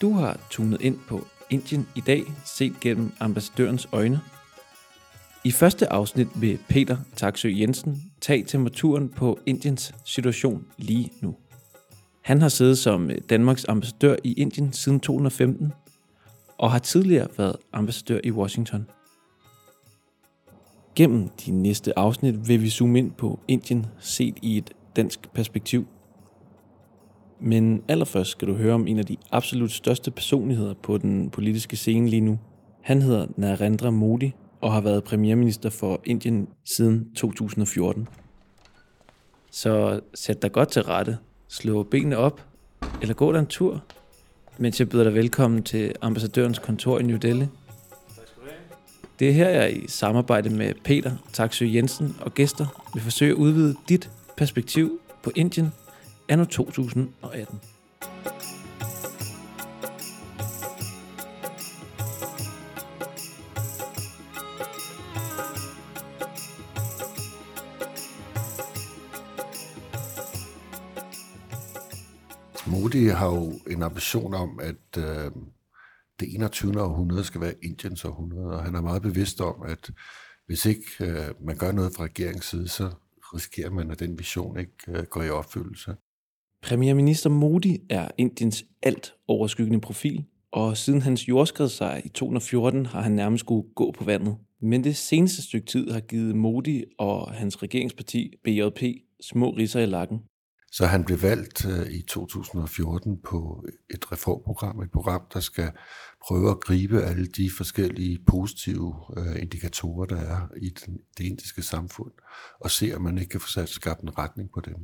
Du har tunet ind på Indien i dag, set gennem ambassadørens øjne. I første afsnit vil Peter Taksø Jensen tage temperaturen på Indiens situation lige nu. Han har siddet som Danmarks ambassadør i Indien siden 2015 og har tidligere været ambassadør i Washington. Gennem de næste afsnit vil vi zoome ind på Indien set i et dansk perspektiv. Men allerførst skal du høre om en af de absolut største personligheder på den politiske scene lige nu. Han hedder Narendra Modi og har været premierminister for Indien siden 2014. Så sæt dig godt til rette, slå benene op, eller gå dig en tur, mens jeg byder dig velkommen til ambassadørens kontor i New Delhi. Det er her, jeg i samarbejde med Peter Taksø Jensen og gæster vil forsøge at udvide dit perspektiv på Indien anno 2018. Modi har jo en ambition om, at øh, det 21. århundrede skal være Indiens århundrede, og han er meget bevidst om, at hvis ikke øh, man gør noget fra regeringens side, så risikerer man, at den vision ikke øh, går i opfyldelse. Premierminister Modi er Indiens alt overskyggende profil, og siden hans jordskredssejr i 2014 har han nærmest skulle gå på vandet. Men det seneste stykke tid har givet Modi og hans regeringsparti BJP små risser i lakken. Så han blev valgt øh, i 2014 på et reformprogram, et program, der skal prøve at gribe alle de forskellige positive øh, indikatorer, der er i det indiske samfund, og se, om man ikke kan få sat skabt en retning på dem.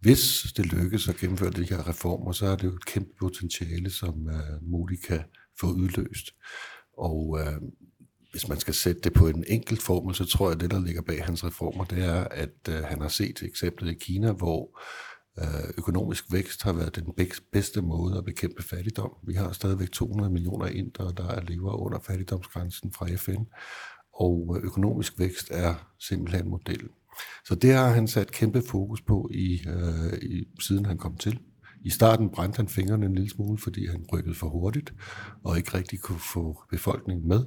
Hvis det lykkes at gennemføre de her reformer, så er det jo et kæmpe potentiale, som øh, Modi kan få udløst. Og øh, hvis man skal sætte det på en enkelt formel, så tror jeg, at det, der ligger bag hans reformer, det er, at øh, han har set eksemplet i Kina, hvor øh, økonomisk vækst har været den bedste måde at bekæmpe fattigdom. Vi har stadigvæk 200 millioner indere, der lever under fattigdomsgrænsen fra FN, og øh, økonomisk vækst er simpelthen modellen. Så det har han sat kæmpe fokus på, i, øh, i, siden han kom til. I starten brændte han fingrene en lille smule, fordi han rykkede for hurtigt, og ikke rigtig kunne få befolkningen med.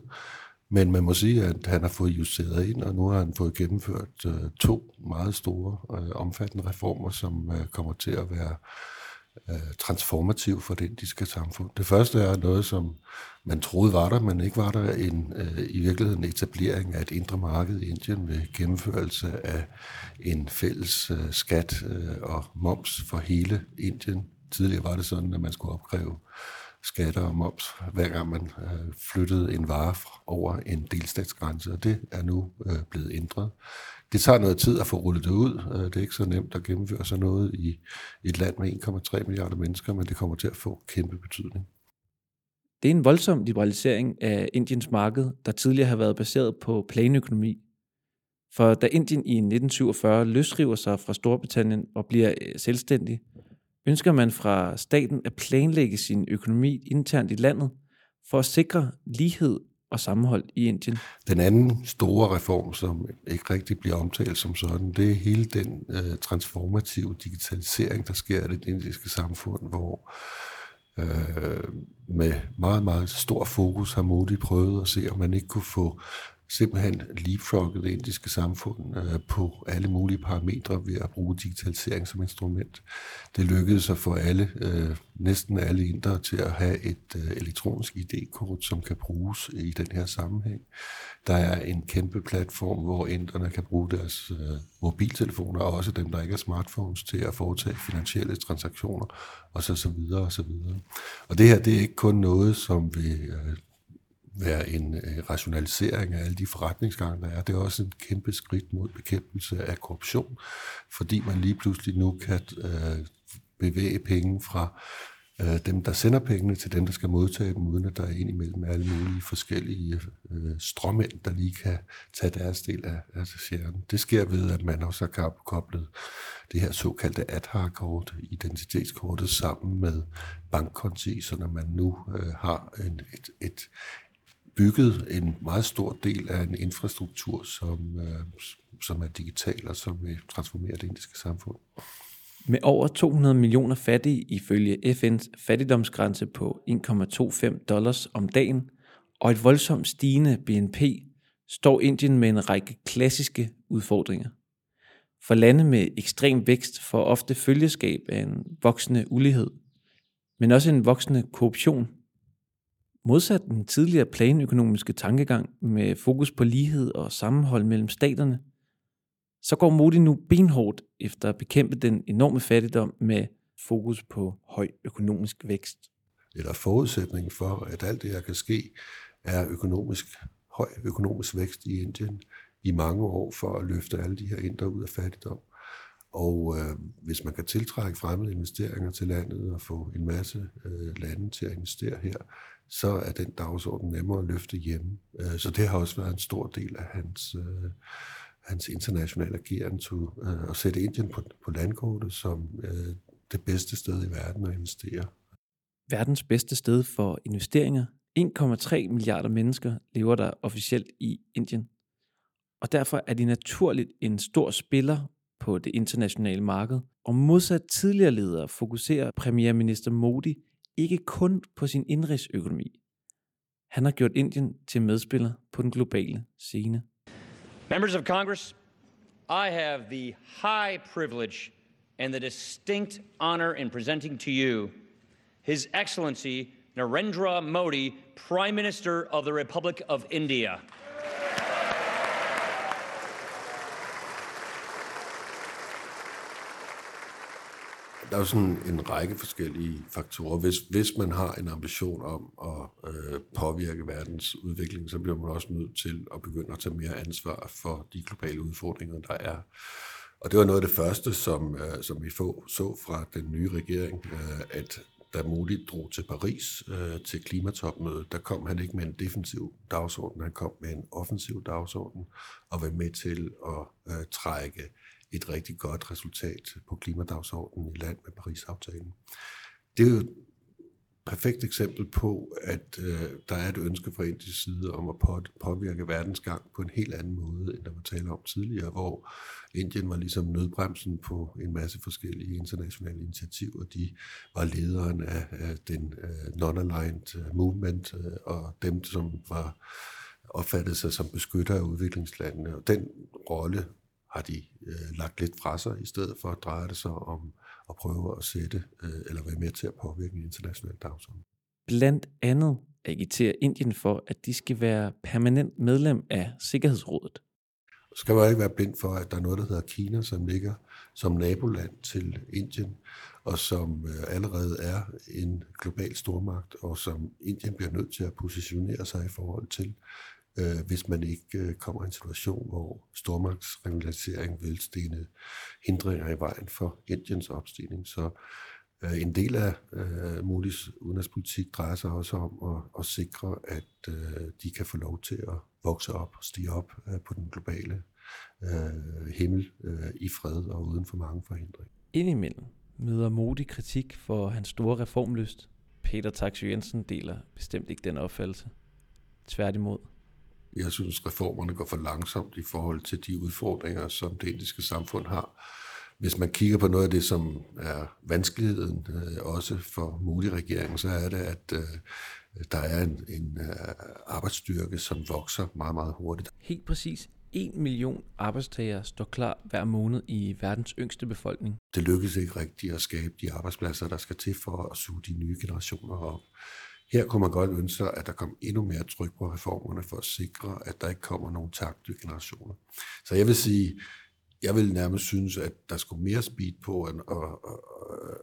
Men man må sige, at han har fået justeret ind, og nu har han fået gennemført øh, to meget store, øh, omfattende reformer, som øh, kommer til at være øh, transformativ for det indiske samfund. Det første er noget, som man troede var der, men ikke var der en, øh, i virkeligheden etablering af et indre marked i Indien med gennemførelse af en fælles øh, skat øh, og moms for hele Indien. Tidligere var det sådan, at man skulle opkræve skatter og moms, hver gang man øh, flyttede en vare over en delstatsgrænse, og det er nu øh, blevet ændret. Det tager noget tid at få rullet det ud. Øh, det er ikke så nemt at gennemføre sådan noget i et land med 1,3 milliarder mennesker, men det kommer til at få kæmpe betydning. Det er en voldsom liberalisering af Indiens marked, der tidligere har været baseret på planøkonomi. For da Indien i 1947 løsriver sig fra Storbritannien og bliver øh, selvstændig, ønsker man fra staten at planlægge sin økonomi internt i landet for at sikre lighed og sammenhold i Indien. Den anden store reform, som ikke rigtig bliver omtalt som sådan, det er hele den øh, transformative digitalisering, der sker i det indiske samfund, hvor øh, med meget, meget stor fokus har Modi prøvet at se, om man ikke kunne få simpelthen leapfrogget det indiske samfund øh, på alle mulige parametre ved at bruge digitalisering som instrument. Det lykkedes at få alle, øh, næsten alle indre til at have et øh, elektronisk ID-kort, som kan bruges i den her sammenhæng. Der er en kæmpe platform, hvor inderne kan bruge deres øh, mobiltelefoner, og også dem, der ikke har smartphones, til at foretage finansielle transaktioner, og så, så videre og så videre. Og det her, det er ikke kun noget, som vil øh, være en øh, rationalisering af alle de forretningsgange, der er. Det er også en kæmpe skridt mod bekæmpelse af korruption, fordi man lige pludselig nu kan øh, bevæge penge fra øh, dem, der sender pengene, til dem, der skal modtage dem, uden at der er ind imellem alle mulige forskellige øh, strømmænd, der lige kan tage deres del af, af sharen. Det sker ved, at man også har koblet det her såkaldte Aadhaar-kort, identitetskortet, sammen med bankkonti, så når man nu øh, har en, et, et, bygget en meget stor del af en infrastruktur, som, øh, som er digital og som vil transformere det indiske samfund. Med over 200 millioner fattige ifølge FN's fattigdomsgrænse på 1,25 dollars om dagen og et voldsomt stigende BNP, står Indien med en række klassiske udfordringer. For lande med ekstrem vækst får ofte følgeskab af en voksende ulighed, men også en voksende korruption. Modsat den tidligere planøkonomiske tankegang med fokus på lighed og sammenhold mellem staterne, så går Modi nu benhårdt efter at bekæmpe den enorme fattigdom med fokus på høj økonomisk vækst. Eller forudsætningen for, at alt det her kan ske, er økonomisk, høj økonomisk vækst i Indien i mange år for at løfte alle de her indre ud af fattigdom. Og øh, hvis man kan tiltrække fremmede investeringer til landet og få en masse øh, lande til at investere her, så er den dagsorden nemmere at løfte hjemme. Øh, så det har også været en stor del af hans, øh, hans internationale ageren til øh, at sætte Indien på, på landkortet som det bedste sted i verden at investere. Verdens bedste sted for investeringer. 1,3 milliarder mennesker lever der officielt i Indien. Og derfor er de naturligt en stor spiller på det internationale marked. Og modsat tidligere ledere fokuserer premierminister Modi ikke kun på sin indrigsøkonomi. Han har gjort Indien til medspiller på den globale scene. Members of Congress, I have the high privilege and the distinct honor in presenting to you His Excellency Narendra Modi, Prime Minister of the Republic of India. Der er jo sådan en række forskellige faktorer. Hvis, hvis man har en ambition om at øh, påvirke verdens udvikling, så bliver man også nødt til at begynde at tage mere ansvar for de globale udfordringer, der er. Og det var noget af det første, som, øh, som vi få, så fra den nye regering, øh, at da Modi drog til Paris øh, til klimatopmødet, der kom han ikke med en defensiv dagsorden, han kom med en offensiv dagsorden og var med til at øh, trække et rigtig godt resultat på klimadagsordenen i land med Paris-aftalen. Det er jo et perfekt eksempel på, at øh, der er et ønske fra indisk side om at påvirke verdens gang på en helt anden måde, end der var tale om tidligere, hvor Indien var ligesom nødbremsen på en masse forskellige internationale initiativer. De var lederen af, af den øh, non-aligned øh, movement, øh, og dem, som var opfattet sig som beskytter af udviklingslandene. Og den rolle har de øh, lagt lidt fra sig, i stedet for at dreje det sig om at prøve at sætte øh, eller være med til at påvirke en international dagsorden. Blandt andet agiterer Indien for, at de skal være permanent medlem af Sikkerhedsrådet. Så skal man ikke være blind for, at der er noget, der hedder Kina, som ligger som naboland til Indien, og som øh, allerede er en global stormagt, og som Indien bliver nødt til at positionere sig i forhold til øh, hvis man ikke øh, kommer i en situation, hvor stormagtsrivalisering vil stene hindringer i vejen for Indiens opstigning. Så øh, en del af øh, Modis udenrigspolitik drejer sig også om at, at sikre, at øh, de kan få lov til at vokse op og stige op øh, på den globale øh, himmel øh, i fred og uden for mange forhindringer. Indimellem møder Modi kritik for hans store reformlyst. Peter Taxi Jensen deler bestemt ikke den opfattelse. Tværtimod. Jeg synes, reformerne går for langsomt i forhold til de udfordringer, som det indiske samfund har. Hvis man kigger på noget af det, som er vanskeligheden øh, også for mulig regeringen, så er det, at øh, der er en, en øh, arbejdsstyrke, som vokser meget, meget hurtigt. Helt præcis. 1 million arbejdstagere står klar hver måned i verdens yngste befolkning. Det lykkes ikke rigtigt at skabe de arbejdspladser, der skal til for at suge de nye generationer op. Her kunne man godt ønske sig, at der kom endnu mere tryk på reformerne for at sikre, at der ikke kommer nogen tabte generationer. Så jeg vil sige, jeg vil nærmest synes, at der skulle mere speed på, og, og, og,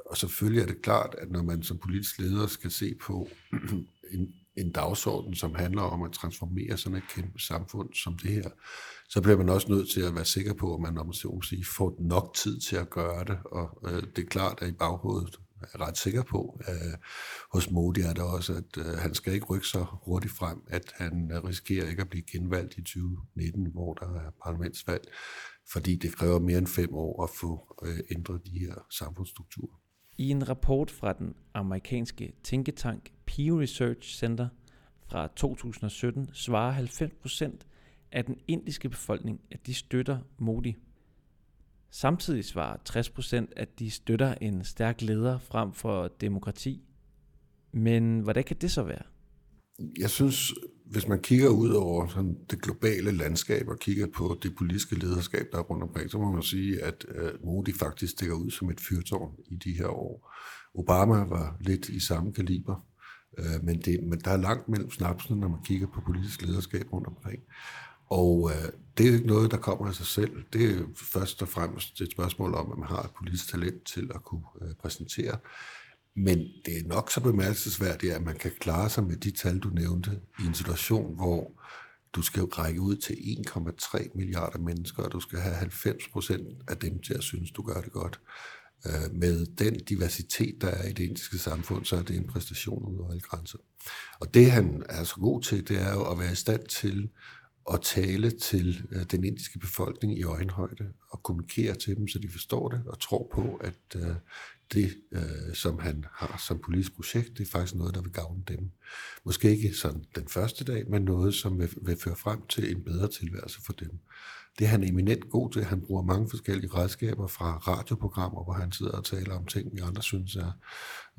og selvfølgelig er det klart, at når man som politisk leder skal se på en, en dagsorden, som handler om at transformere sådan et kæmpe samfund som det her, så bliver man også nødt til at være sikker på, at man om man sige, får nok tid til at gøre det. Og øh, det er klart, at i baghovedet er ret sikker på. Øh, hos Modi er det også, at øh, han skal ikke rykke så hurtigt frem, at han øh, risikerer ikke at blive genvalgt i 2019, hvor der er parlamentsvalg, fordi det kræver mere end fem år at få øh, ændret de her samfundsstrukturer. I en rapport fra den amerikanske tænketank Pew Research Center fra 2017 svarer 90 procent af den indiske befolkning, at de støtter Modi. Samtidig svarer 60% at de støtter en stærk leder frem for demokrati. Men hvordan kan det så være? Jeg synes, hvis man kigger ud over sådan det globale landskab og kigger på det politiske lederskab, der er rundt omkring, så må man sige, at uh, Modi faktisk stikker ud som et fyrtårn i de her år. Obama var lidt i samme kaliber, øh, men, det, men der er langt mellem snapsene, når man kigger på politisk lederskab rundt omkring. Og øh, det er jo ikke noget, der kommer af sig selv. Det er først og fremmest et spørgsmål om, at man har et politisk talent til at kunne øh, præsentere men det er nok så bemærkelsesværdigt, at man kan klare sig med de tal, du nævnte, i en situation, hvor du skal jo række ud til 1,3 milliarder mennesker, og du skal have 90 procent af dem til at synes, du gør det godt. Øh, med den diversitet, der er i det indiske samfund, så er det en præstation ud over alle grænser. Og det han er så god til, det er jo at være i stand til at tale til øh, den indiske befolkning i øjenhøjde og kommunikere til dem, så de forstår det og tror på, at øh, det, øh, som han har som politisk projekt, det er faktisk noget, der vil gavne dem. Måske ikke sådan den første dag, men noget, som vil, vil føre frem til en bedre tilværelse for dem. Det er han eminent god til. Han bruger mange forskellige redskaber fra radioprogrammer, hvor han sidder og taler om ting, vi andre synes er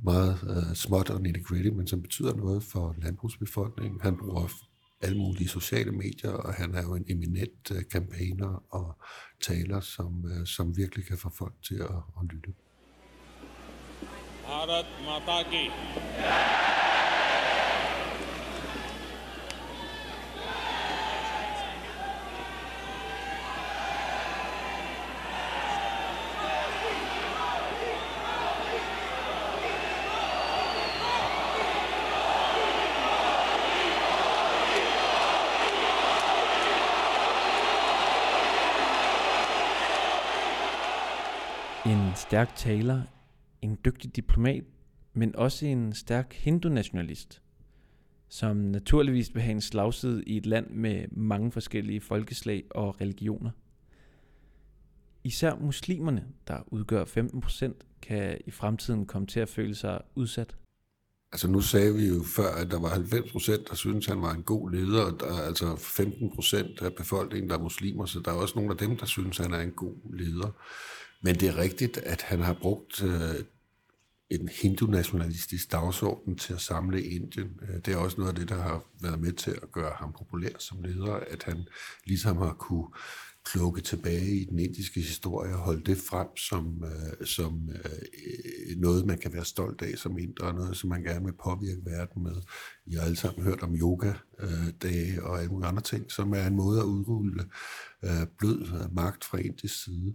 meget øh, småt og nitty-gritty, men som betyder noget for landbrugsbefolkningen. Han bruger alle mulige sociale medier, og han er jo en eminent uh, campaigner og taler, som, øh, som virkelig kan få folk til at, at lytte. Bharat Mata ki. En stærk taler, en dygtig diplomat, men også en stærk hindu-nationalist, som naturligvis vil have en slagside i et land med mange forskellige folkeslag og religioner. Især muslimerne, der udgør 15%, kan i fremtiden komme til at føle sig udsat. Altså nu sagde vi jo før, at der var 90 procent, der synes han var en god leder, og der er altså 15 procent af befolkningen, der er muslimer, så der er også nogle af dem, der synes, han er en god leder. Men det er rigtigt, at han har brugt øh, en hindu-nationalistisk dagsorden til at samle Indien. Øh, det er også noget af det, der har været med til at gøre ham populær som leder, at han ligesom har kunne klukke tilbage i den indiske historie og holde det frem som, øh, som øh, noget, man kan være stolt af som indre, og noget, som man gerne vil påvirke verden med. I har alle sammen hørt om yoga-dage øh, og alle mulige andre ting, som er en måde at udrulle øh, blød øh, magt fra indisk side.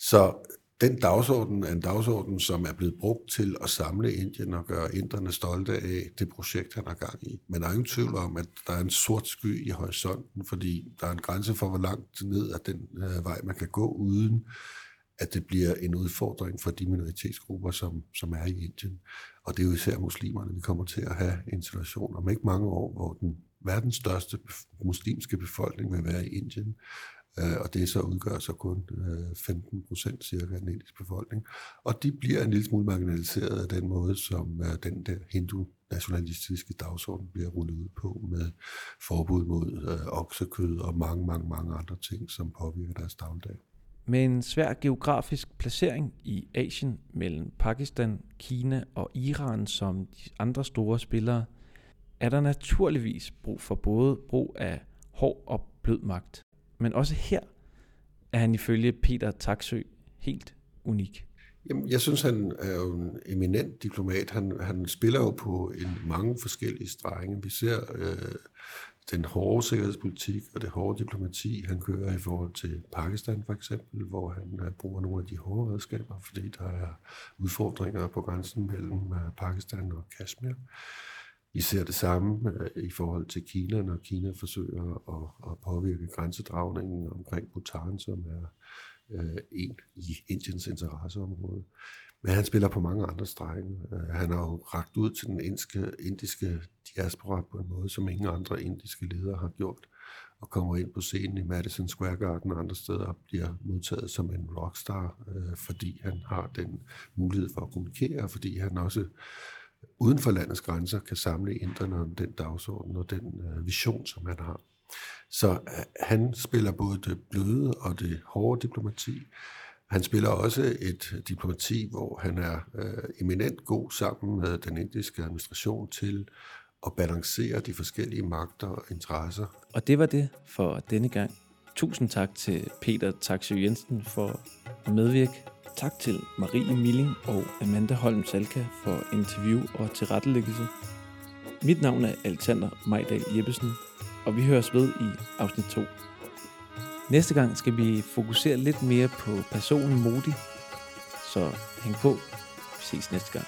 Så den dagsorden er en dagsorden, som er blevet brugt til at samle Indien og gøre inderne stolte af det projekt, han har gang i. Men der er ingen tvivl om, at der er en sort sky i horisonten, fordi der er en grænse for, hvor langt ned af den øh, vej, man kan gå, uden at det bliver en udfordring for de minoritetsgrupper, som, som er i Indien. Og det er jo især muslimerne, vi kommer til at have en situation om ikke mange år, hvor den verdens største muslimske befolkning vil være i Indien, Øh, og det så udgør så kun øh, 15 procent cirka af den indiske befolkning. Og de bliver en lille smule marginaliseret af den måde, som øh, den der hindu-nationalistiske dagsorden bliver rullet ud på med forbud mod øh, oksekød og mange, mange, mange andre ting, som påvirker deres dagligdag. Med en svær geografisk placering i Asien mellem Pakistan, Kina og Iran som de andre store spillere, er der naturligvis brug for både brug af hård og blød magt. Men også her er han ifølge Peter Taksø helt unik. Jamen, jeg synes, han er jo en eminent diplomat. Han, han spiller jo på en mange forskellige strenge. Vi ser øh, den hårde sikkerhedspolitik og det hårde diplomati, han kører i forhold til Pakistan for eksempel, hvor han uh, bruger nogle af de hårde redskaber, fordi der er udfordringer på grænsen mellem uh, Pakistan og Kashmir. I ser det samme øh, i forhold til Kina, når Kina forsøger at, at påvirke grænsedragningen omkring Bhutan, som er øh, en i Indiens interesseområde. Men han spiller på mange andre strenge. Øh, han har jo ragt ud til den indiske, indiske diaspora på en måde, som ingen andre indiske ledere har gjort og kommer ind på scenen i Madison Square Garden og andre steder og bliver modtaget som en rockstar, øh, fordi han har den mulighed for at kommunikere, fordi han også uden for landets grænser kan samle inderne om den dagsorden og den øh, vision, som han har. Så øh, han spiller både det bløde og det hårde diplomati. Han spiller også et øh, diplomati, hvor han er øh, eminent god sammen med den indiske administration til at balancere de forskellige magter og interesser. Og det var det for denne gang. Tusind tak til Peter Taksø Jensen for at medvirke. Tak til Marie Milling og Amanda Holm Salka for interview og tilrettelæggelse. Mit navn er Alexander Majdal Jeppesen, og vi høres ved i afsnit 2. Næste gang skal vi fokusere lidt mere på personen Modi, så hæng på. Vi ses næste gang.